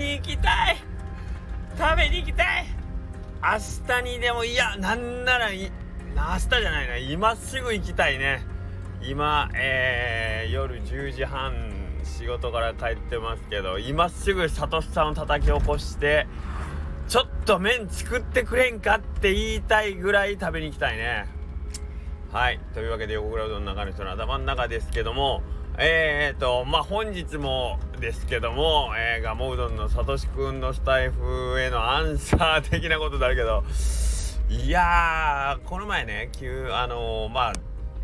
に行きたい。食べに行きたい。明日にでもいやなんなら明日じゃないな。今すぐ行きたいね。今、えー、夜10時半仕事から帰ってますけど今すぐサトシさんを叩き起こしてちょっと麺作ってくれんかって言いたいぐらい食べに行きたいね。はい。というわけで横倉うどんの中の人の頭の中ですけどもえーとまあ本日もですけども、えー、ガモうどんのさとしくんのスタイフへのアンサー的なことだけどいやーこの前ね急あのー、まあ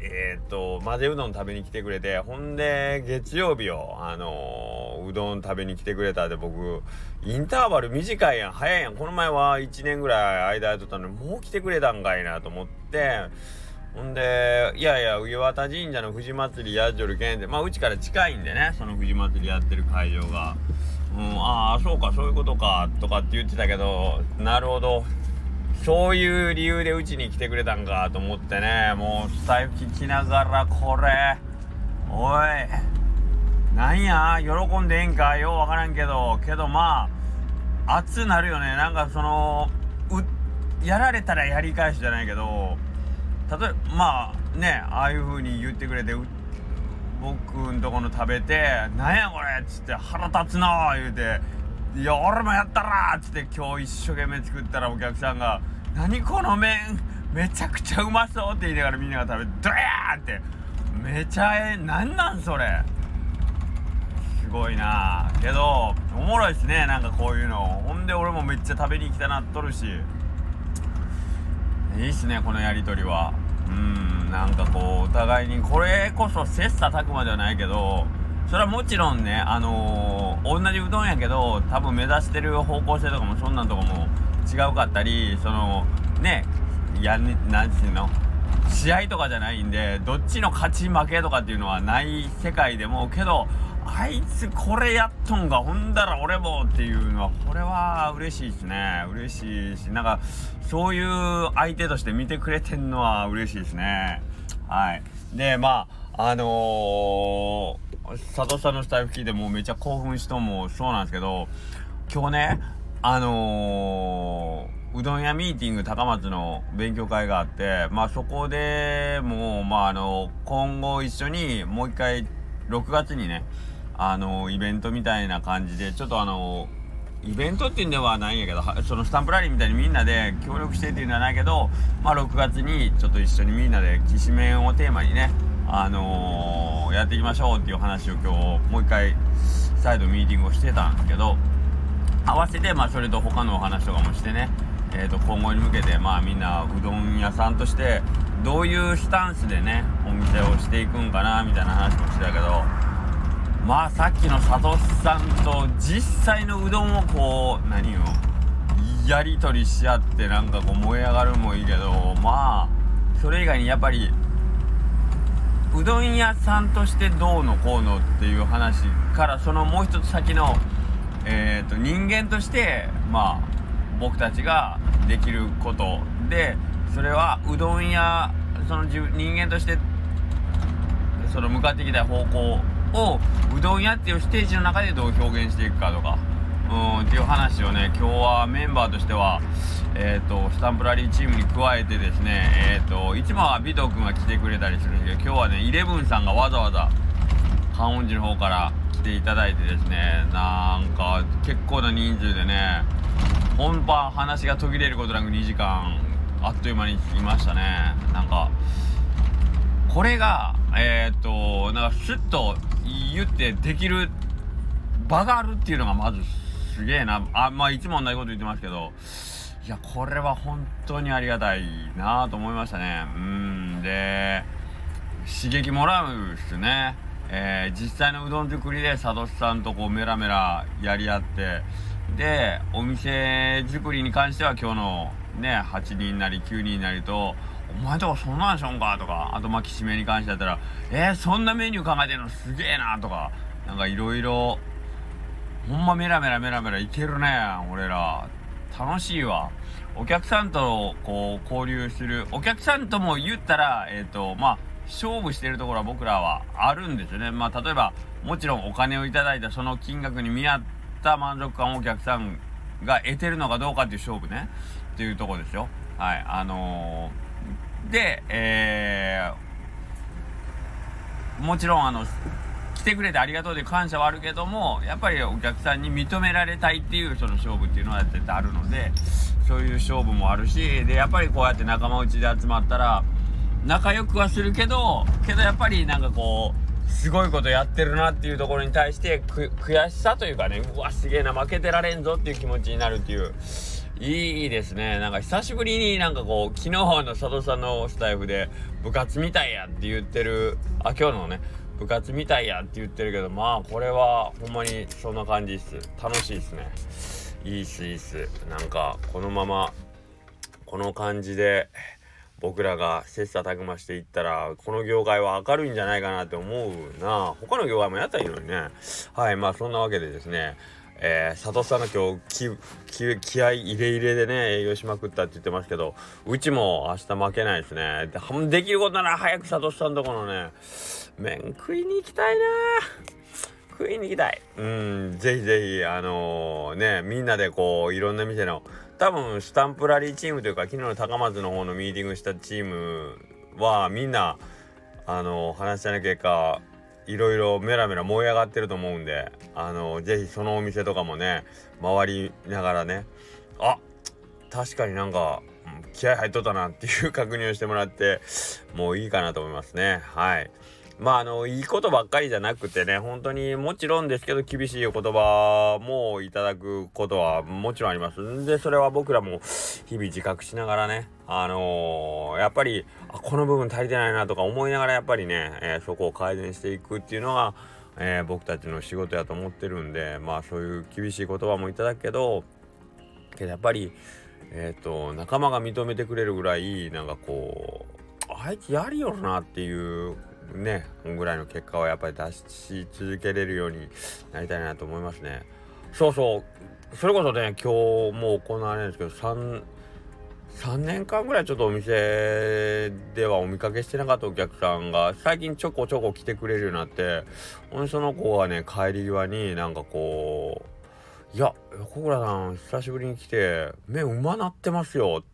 えっ、ー、と混ぜうどん食べに来てくれてほんで月曜日をあのー、うどん食べに来てくれたで僕インターバル短いやん早いやん。この前は1年ぐらい間空いとったのにもう来てくれたんかいなと思ってほんで、いやいや、上渡神社の藤祭りやっじょるけんで、まあ、うちから近いんでね、その藤祭りやってる会場が。うん、ああ、そうか、そういうことか、とかって言ってたけど、なるほど。そういう理由でうちに来てくれたんかと思ってね、もうスタイフ聞きながら、これ、おい、なんや、喜んでええんか、ようわからんけど、けどまあ、熱なるよね。なんかその、やられたらやり返すじゃないけど、例えばまあねああいう風に言ってくれて僕んとこの食べて「なんやこれ」っつって「腹立つな」言うて「いや俺もやったら」っつって今日一生懸命作ったらお客さんが「何この麺めちゃくちゃうまそう」って言いながらみんなが食べて「ドヤー!」ってめちゃえなんなんそれ。すごいな。けどおもろいっすねなんかこういうの。ほんで俺もめっちゃ食べに行きたなっとるし。いいっすねこのやり取りは。うんなんかこうお互いにこれこそ切磋琢磨ではないけどそれはもちろんねあのー、同じうどんやけど多分目指してる方向性とかもそんなんとかも違うかったりそのねやなんていうの試合とかじゃないんでどっちの勝ち負けとかっていうのはない世界でもけどあいつこれやっとんがほんだら俺もっていうのはこれは嬉しいですね。嬉しいしなんかそういう相手として見てくれてんのは嬉しいですね。はい。でまああのー、佐藤さんのスタイル聞いてもうめちゃ興奮しともそうなんですけど今日ねあのー、うどん屋ミーティング高松の勉強会があってまあそこでもうまああの今後一緒にもう一回6月にねあのイベントみたいな感じでちょっとあのイベントっていうんではないんやけどそのスタンプラリーみたいにみんなで協力してっていうんじゃないけどまあ6月にちょっと一緒にみんなできしめんをテーマにねあのー、やっていきましょうっていう話を今日もう一回再度ミーティングをしてたんですけど合わせてまあそれと他のお話とかもしてねえー、と今後に向けてまあみんなうどん屋さんとしてどういうスタンスでねお店をしていくんかなみたいな話もしてたけどまあさっきの佐藤さんと実際のうどんをこう何をやり取りし合ってなんかこう燃え上がるもいいけどまあそれ以外にやっぱりうどん屋さんとしてどうのこうのっていう話からそのもう一つ先の、えーと、人間としてまあ僕たちができることでそれはうどん屋その自分人間としてその向かってきた方向をうどん屋っていうステージの中でどう表現していくかとか。うんっていう話をね今日はメンバーとしてはえっ、ー、とスタンプラリーチームに加えてですねえっ、ー、といつもは尾藤君が来てくれたりするんですけど今日はねイレブンさんがわざわざ観音寺の方から来ていただいてですねなんか結構な人数でね本番話が途切れることなく2時間あっという間にいましたね。なんかこれがえっ、となんかシュッと言ってできる場があるっていうのがまずすげえな。あまあいつも同じこと言ってますけど。いやこれは本当にありがたいなと思いましたね。うん。で刺激もらうっすね。えー、実際のうどん作りで佐渡さんとこうメラメラやり合ってでお店作りに関しては今日のね8人なり9人なりとお前とかそんなんしょんか？とか、あとまあ、きしめに関してだったら、えー、そんなメニュー考えてんのすげえなとか、なんかいろいろ、ほんまメラメラメラメラいけるね、俺ら。楽しいわ。お客さんとこう交流する、お客さんとも言ったら、えっ、ー、と、まあ、勝負してるところは僕らはあるんですよね。まあ、例えば、もちろんお金をいただいたその金額に見合った満足感をお客さんが得てるのかどうかっていう勝負ねっていうとこですよはいあのー、でえー、もちろんあの来てくれてありがとうで感謝はあるけどもやっぱりお客さんに認められたいっていうその勝負っていうのは絶対あるのでそういう勝負もあるしでやっぱりこうやって仲間内で集まったら仲良くはするけどけどやっぱりなんかこうすごいことやってるなっていうところに対して悔しさというかねうわすげえな負けてられんぞっていう気持ちになるっていういいですね。なんか久しぶりになんかこう昨日の佐藤さんのスタイフで部活みたいやって言ってる。あ今日のね部活みたいやって言ってるけどまあこれはほんまにそんな感じっす。楽しいっすね。いいっすいいっす。なんかこのままこの感じで僕らが切磋琢磨していったらこの業界は明るいんじゃないかなって思うな。他の業界もやったらいいのにね。はいまあそんなわけでですね。えー、佐藤さんの今日気気合入れ入れでね営業しまくったって言ってますけどうちも明日負けないですね。でできることなら早く佐藤さんとこのね麺食いに行きたいな。食いに行きたい。うんぜひぜひあのー、ねみんなでこういろんな店の多分スタンプラリーチームというか昨日の高松の方のミーティングしたチームはみんなあのー、話し合いの結果いろいろメラメラ燃え上がってると思うんであのぜひそのお店とかもね回りながらねあ確かになんか気合入っとったなっていう確認をしてもらってもういいかなと思いますね。はい。まああのいいことばっかりじゃなくてね本当にもちろんですけど厳しいお言葉もいただくことはもちろんあります。んでそれは僕らも日々自覚しながらねあのー、やっぱりあこの部分足りてないなとか思いながらやっぱりね、えー、そこを改善していくっていうのが、えー、僕たちの仕事やと思ってるんでまあそういう厳しい言葉もいただくけどけどやっぱりえっ、と仲間が認めてくれるぐらいなんかこうあいつやるよなっていうねぐらいの結果をやっぱり出し続けれるようになりたいなと思いますね。そうそう。それこそね今日もう行われるんですけど3 3年間ぐらいちょっとお店ではお見かけしてなかったお客さんが最近ちょこちょこ来てくれるようになってほんその子はね帰り際になんかこう「いや横倉さん久しぶりに来て目うまなってますよっ」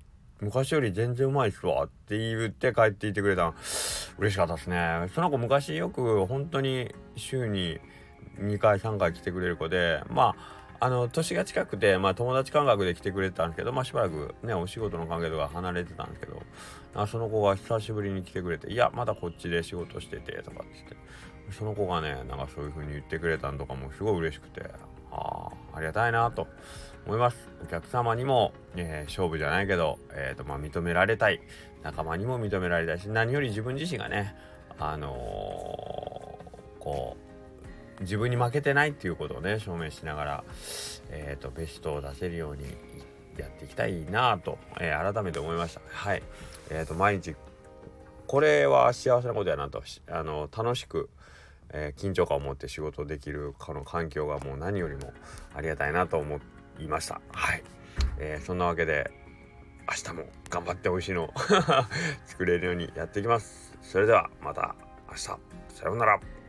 昔より全然うまいっすわって言って帰っていてくれた嬉しかったですね。その子昔よく本当に週に2回3回来てくれる子でまああの年が近くて、まあ、友達感覚で来てくれてたんですけど、まあ、しばらくねお仕事の関係とか離れてたんですけどあその子が久しぶりに来てくれて「いやまだこっちで仕事してて」とかっつって。その子がねなんかそういう風に言ってくれたんとかもすごい嬉しくて。ありがたいなと思います。お客様にも、えー、勝負じゃないけど、えーとまあ、認められたい。仲間にも認められたいし何より自分自身がねあのー、こう自分に負けてないっていうことをね証明しながら、えーと、ベストを出せるようにやっていきたいなと、えー、改めて思いました。はい。えーと、毎日これは幸せなことやなと。あの楽しく、えー、緊張感を持って仕事できるこの環境がもう何よりもありがたいなと思いました。はい、えー、そんなわけで明日も頑張って美味しいのを 作れるようにやっていきます。それではまた明日。さようなら。